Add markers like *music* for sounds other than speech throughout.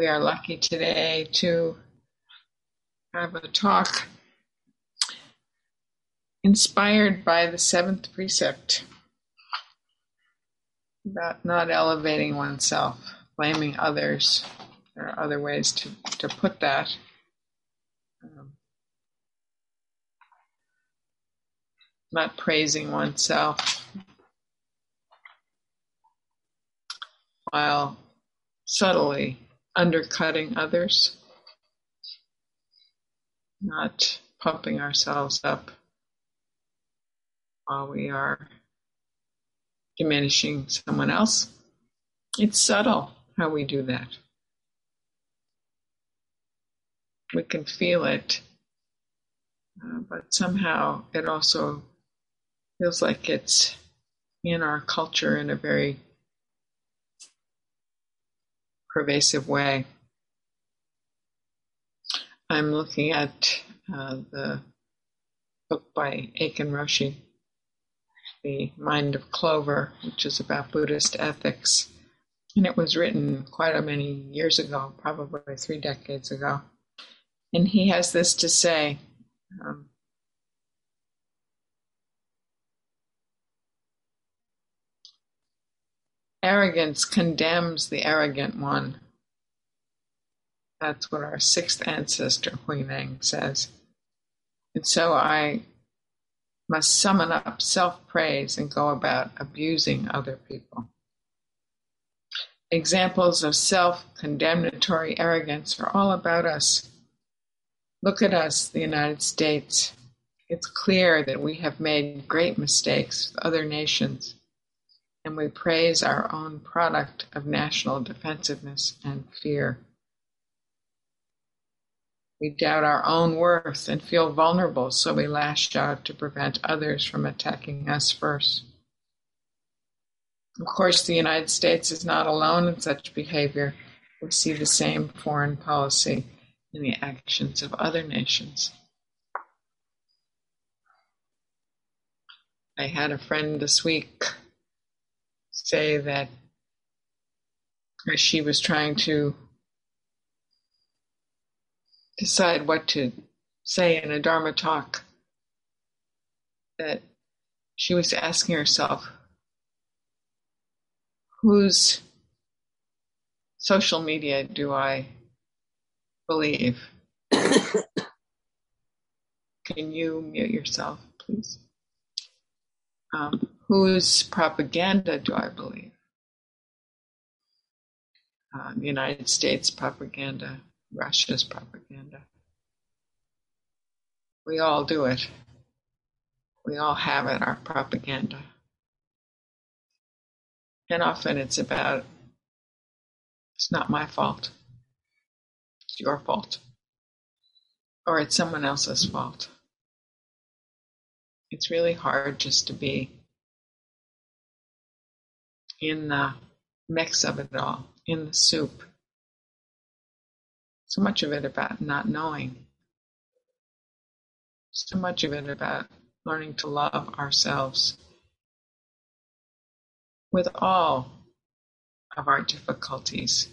We are lucky today to have a talk inspired by the seventh precept about not elevating oneself, blaming others. There are other ways to, to put that. Um, not praising oneself while subtly undercutting others, not pumping ourselves up while we are diminishing someone else. It's subtle how we do that. We can feel it, uh, but somehow it also feels like it's in our culture in a very pervasive way. I'm looking at uh, the book by Aitken Roshi, The Mind of Clover, which is about Buddhist ethics. And it was written quite a many years ago, probably three decades ago. And he has this to say um, Arrogance condemns the arrogant one. That's what our sixth ancestor, Huineng, says. And so I must summon up self praise and go about abusing other people. Examples of self condemnatory arrogance are all about us. Look at us, the United States. It's clear that we have made great mistakes with other nations and we praise our own product of national defensiveness and fear. We doubt our own worth and feel vulnerable, so we lash out to prevent others from attacking us first. Of course, the United States is not alone in such behavior. We see the same foreign policy in the actions of other nations. I had a friend this week say that she was trying to decide what to say in a Dharma talk, that she was asking herself, whose social media do I believe? *coughs* Can you mute yourself, please? Um, whose propaganda do I believe? Uh, the United States propaganda, Russia's propaganda. We all do it. We all have it, our propaganda. And often it's about, it's not my fault, it's your fault, or it's someone else's fault. It's really hard just to be in the mix of it all, in the soup. So much of it about not knowing. So much of it about learning to love ourselves with all of our difficulties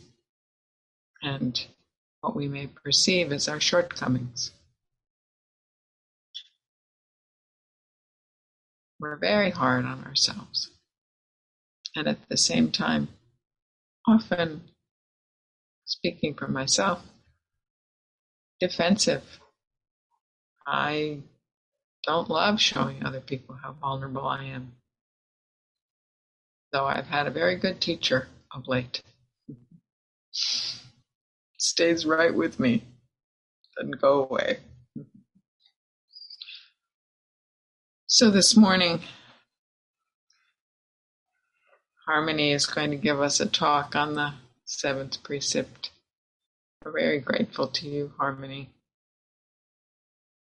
and what we may perceive as our shortcomings. We're very hard on ourselves and at the same time, often speaking for myself, defensive. I don't love showing other people how vulnerable I am. Though I've had a very good teacher of late. Stays right with me, doesn't go away. So this morning, Harmony is going to give us a talk on the seventh precept. We're very grateful to you, Harmony.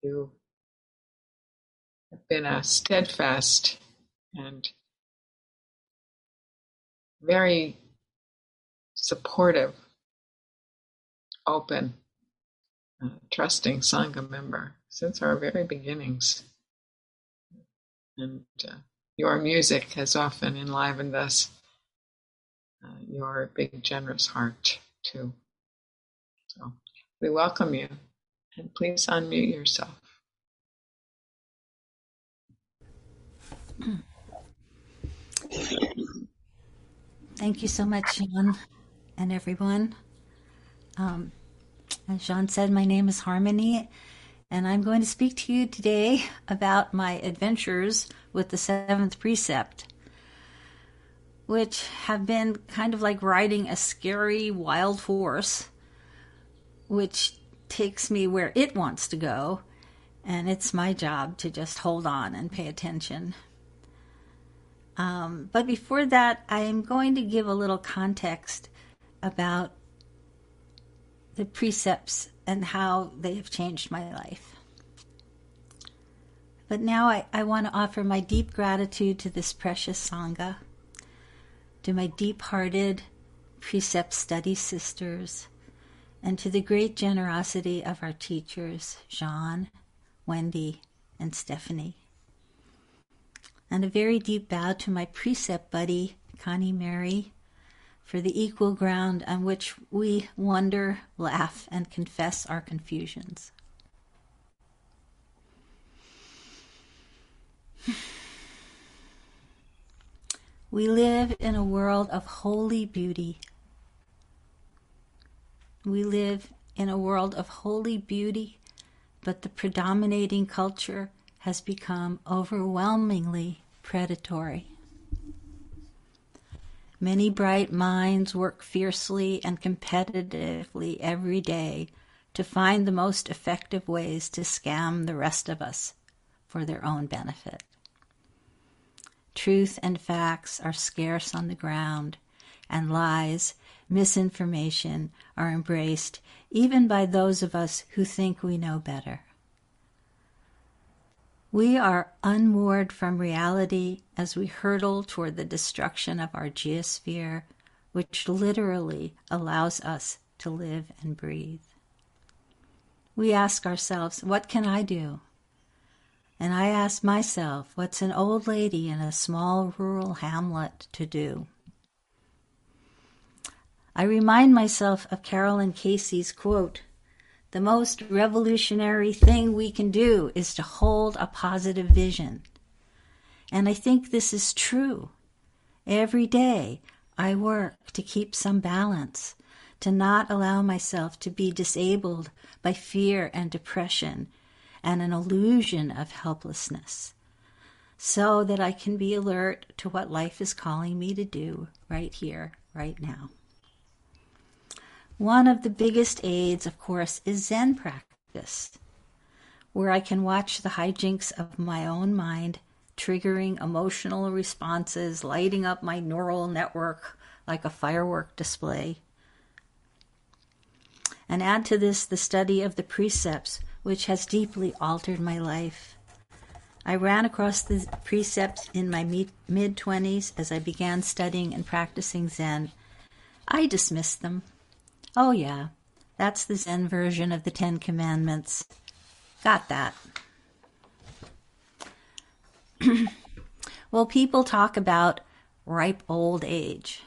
You have been a steadfast and very supportive, open, uh, trusting Sangha member since our very beginnings. And uh, your music has often enlivened us, uh, your big, generous heart, too. So we welcome you, and please unmute yourself. Thank you so much, Jean, and everyone. Um, as Jean said, my name is Harmony, and I'm going to speak to you today about my adventures with the seventh precept, which have been kind of like riding a scary wild horse, which takes me where it wants to go, and it's my job to just hold on and pay attention. Um, but before that, I am going to give a little context about the precepts and how they have changed my life. But now I, I want to offer my deep gratitude to this precious Sangha, to my deep hearted precept study sisters, and to the great generosity of our teachers, Jean, Wendy, and Stephanie. And a very deep bow to my precept buddy, Connie Mary, for the equal ground on which we wonder, laugh, and confess our confusions. We live in a world of holy beauty. We live in a world of holy beauty, but the predominating culture has become overwhelmingly predatory. Many bright minds work fiercely and competitively every day to find the most effective ways to scam the rest of us for their own benefit. Truth and facts are scarce on the ground, and lies, misinformation are embraced even by those of us who think we know better. We are unmoored from reality as we hurtle toward the destruction of our geosphere, which literally allows us to live and breathe. We ask ourselves, What can I do? And I ask myself, What's an old lady in a small rural hamlet to do? I remind myself of Carolyn Casey's quote the most revolutionary thing we can do is to hold a positive vision. And I think this is true. Every day I work to keep some balance, to not allow myself to be disabled by fear and depression and an illusion of helplessness, so that I can be alert to what life is calling me to do right here, right now. One of the biggest aids, of course, is Zen practice, where I can watch the hijinks of my own mind, triggering emotional responses, lighting up my neural network like a firework display. And add to this the study of the precepts, which has deeply altered my life. I ran across the precepts in my mid 20s as I began studying and practicing Zen. I dismissed them Oh, yeah, that's the Zen version of the Ten Commandments. Got that. well, people talk about ripe old age,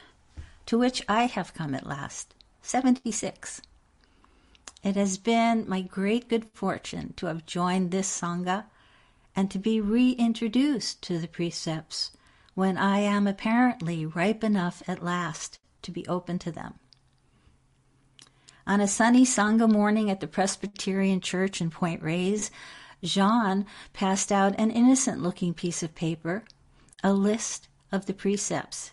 to which I have come at last, 76. It has been my great good fortune to have joined this Sangha and to be reintroduced to the precepts when I am apparently ripe enough at last to be open to them. On a sunny Sangha morning at the Presbyterian Church in Point Reyes, Jean passed out an innocent looking piece of paper, a list of the precepts.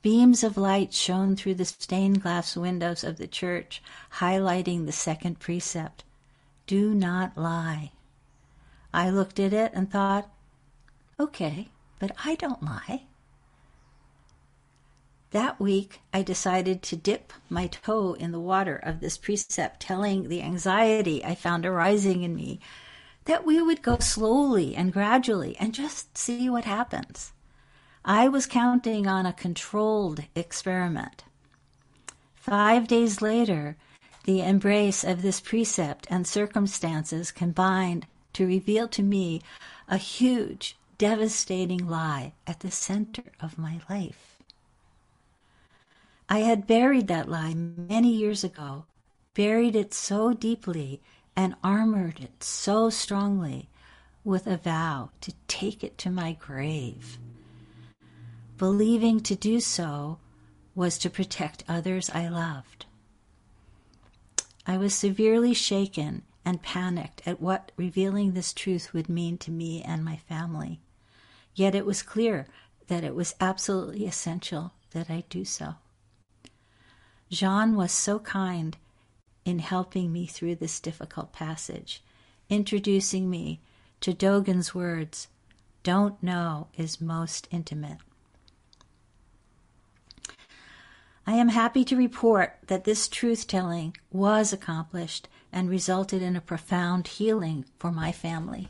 Beams of light shone through the stained glass windows of the church, highlighting the second precept Do not lie. I looked at it and thought, okay, but I don't lie. That week, I decided to dip my toe in the water of this precept, telling the anxiety I found arising in me that we would go slowly and gradually and just see what happens. I was counting on a controlled experiment. Five days later, the embrace of this precept and circumstances combined to reveal to me a huge, devastating lie at the center of my life. I had buried that lie many years ago, buried it so deeply and armored it so strongly with a vow to take it to my grave. Believing to do so was to protect others I loved. I was severely shaken and panicked at what revealing this truth would mean to me and my family. Yet it was clear that it was absolutely essential that I do so. Jean was so kind in helping me through this difficult passage, introducing me to Dogen's words, don't know is most intimate. I am happy to report that this truth telling was accomplished and resulted in a profound healing for my family.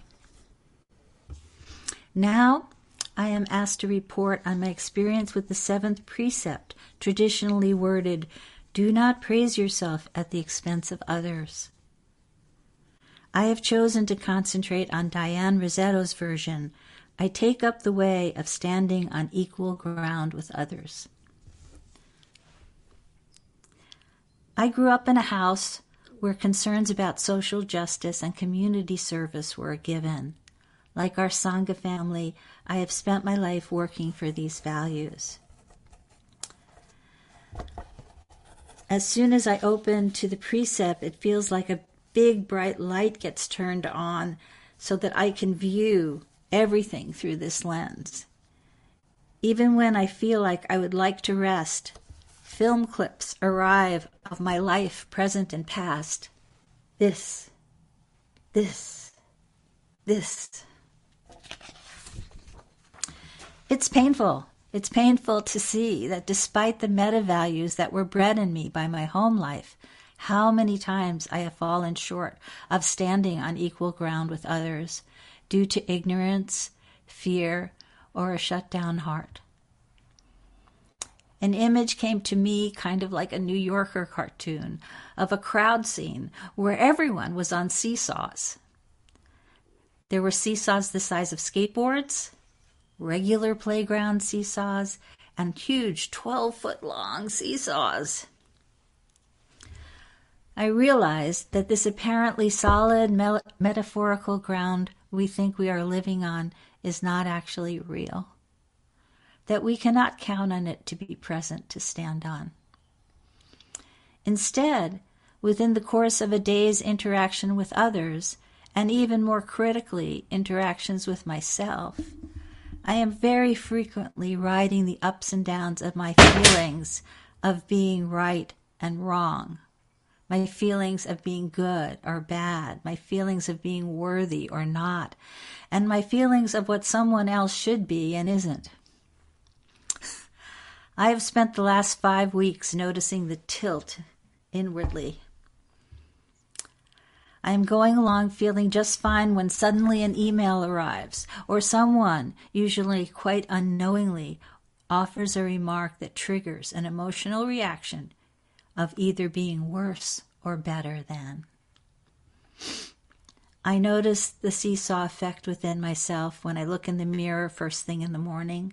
Now, I am asked to report on my experience with the seventh precept, traditionally worded, Do not praise yourself at the expense of others. I have chosen to concentrate on Diane Rizzetto's version. I take up the way of standing on equal ground with others. I grew up in a house where concerns about social justice and community service were a given. Like our Sangha family, I have spent my life working for these values. As soon as I open to the precept, it feels like a big bright light gets turned on so that I can view everything through this lens. Even when I feel like I would like to rest, film clips arrive of my life, present and past. This, this, this. It's painful. It's painful to see that despite the meta values that were bred in me by my home life, how many times I have fallen short of standing on equal ground with others due to ignorance, fear, or a shut down heart. An image came to me kind of like a New Yorker cartoon of a crowd scene where everyone was on seesaws. There were seesaws the size of skateboards, regular playground seesaws, and huge 12 foot long seesaws. I realized that this apparently solid me- metaphorical ground we think we are living on is not actually real, that we cannot count on it to be present to stand on. Instead, within the course of a day's interaction with others, and even more critically, interactions with myself, I am very frequently riding the ups and downs of my feelings of being right and wrong, my feelings of being good or bad, my feelings of being worthy or not, and my feelings of what someone else should be and isn't. *laughs* I have spent the last five weeks noticing the tilt inwardly. I am going along feeling just fine when suddenly an email arrives, or someone, usually quite unknowingly, offers a remark that triggers an emotional reaction of either being worse or better than. I notice the seesaw effect within myself when I look in the mirror first thing in the morning,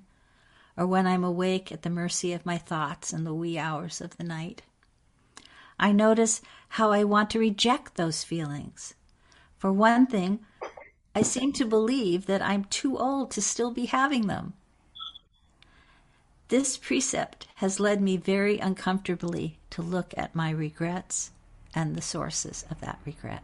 or when I'm awake at the mercy of my thoughts in the wee hours of the night. I notice how I want to reject those feelings. For one thing, I seem to believe that I'm too old to still be having them. This precept has led me very uncomfortably to look at my regrets and the sources of that regret.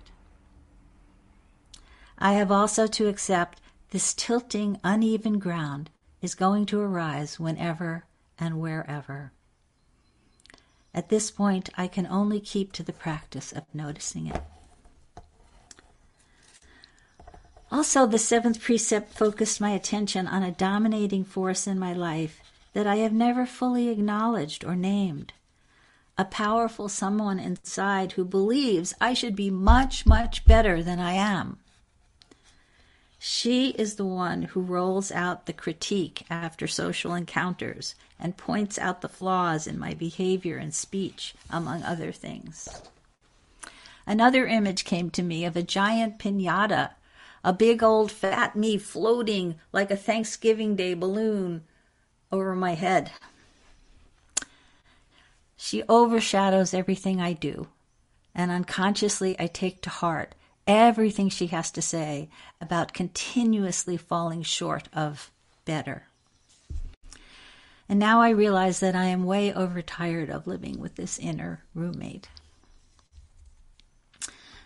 I have also to accept this tilting, uneven ground is going to arise whenever and wherever. At this point, I can only keep to the practice of noticing it. Also, the seventh precept focused my attention on a dominating force in my life that I have never fully acknowledged or named. A powerful someone inside who believes I should be much, much better than I am. She is the one who rolls out the critique after social encounters and points out the flaws in my behavior and speech, among other things. Another image came to me of a giant pinata, a big old fat me floating like a Thanksgiving Day balloon over my head. She overshadows everything I do and unconsciously I take to heart everything she has to say about continuously falling short of better. And now I realize that I am way overtired of living with this inner roommate.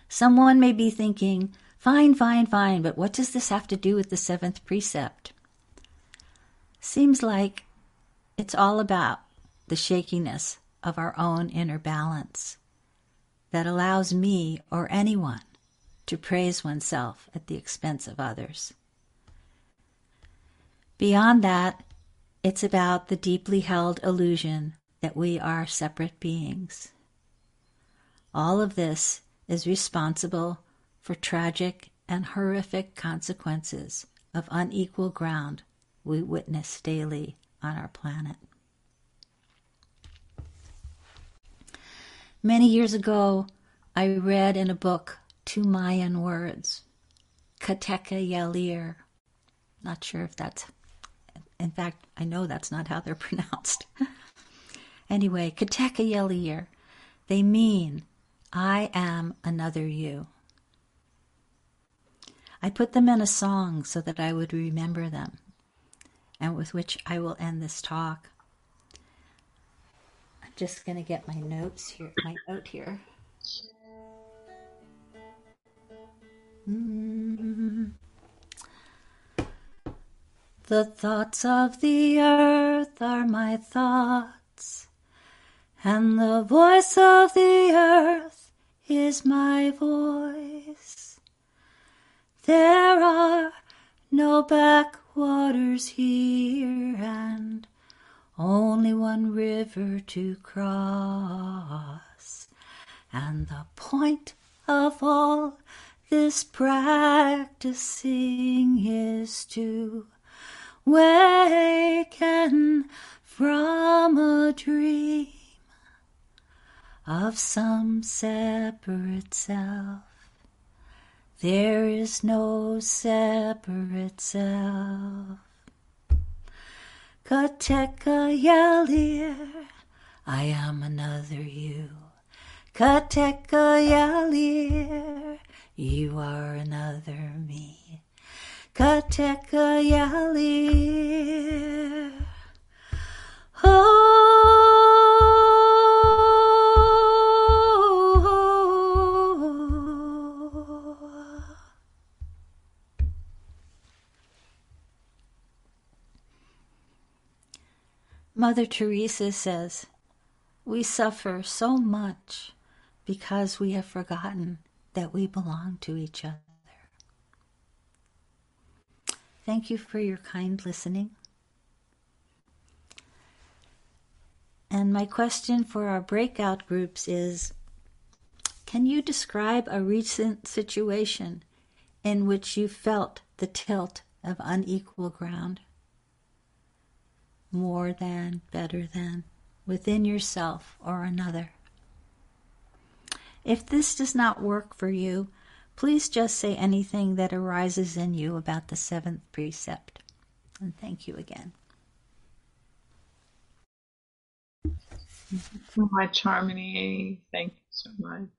Someone may be thinking, fine, fine, fine, but what does this have to do with the seventh precept? Seems like it's all about the shakiness of our own inner balance that allows me or anyone to praise oneself at the expense of others. Beyond that, it's about the deeply held illusion that we are separate beings. All of this is responsible for tragic and horrific consequences of unequal ground we witness daily on our planet. Many years ago, I read in a book two Mayan words, Kateka Yalir. Not sure if that's, in fact, I know that's not how they're *laughs* pronounced. anyway, Kateka Yalir. They mean, I am another you. I put them in a song so that I would remember them, and with which I will end this talk I'm just going to get my notes here, my note here. Mm. The thoughts of the earth are my thoughts, and the voice of the earth is my voice. There are no backwaters here, and only one river to cross. And the point of all this practicing is to waken from a dream of some separate self. There is no separate self. Kateka Yalir, I am another you. Kateka Yalir, you are another me. Kateka Yalir. Oh. Mother Teresa says, We suffer so much because we have forgotten that we belong to each other. Thank you for your kind listening. And my question for our breakout groups is Can you describe a recent situation in which you felt the tilt of unequal ground? More than, better than, within yourself or another. If this does not work for you, please just say anything that arises in you about the seventh precept. And thank you again. Thank you So much harmony. Thank you so much.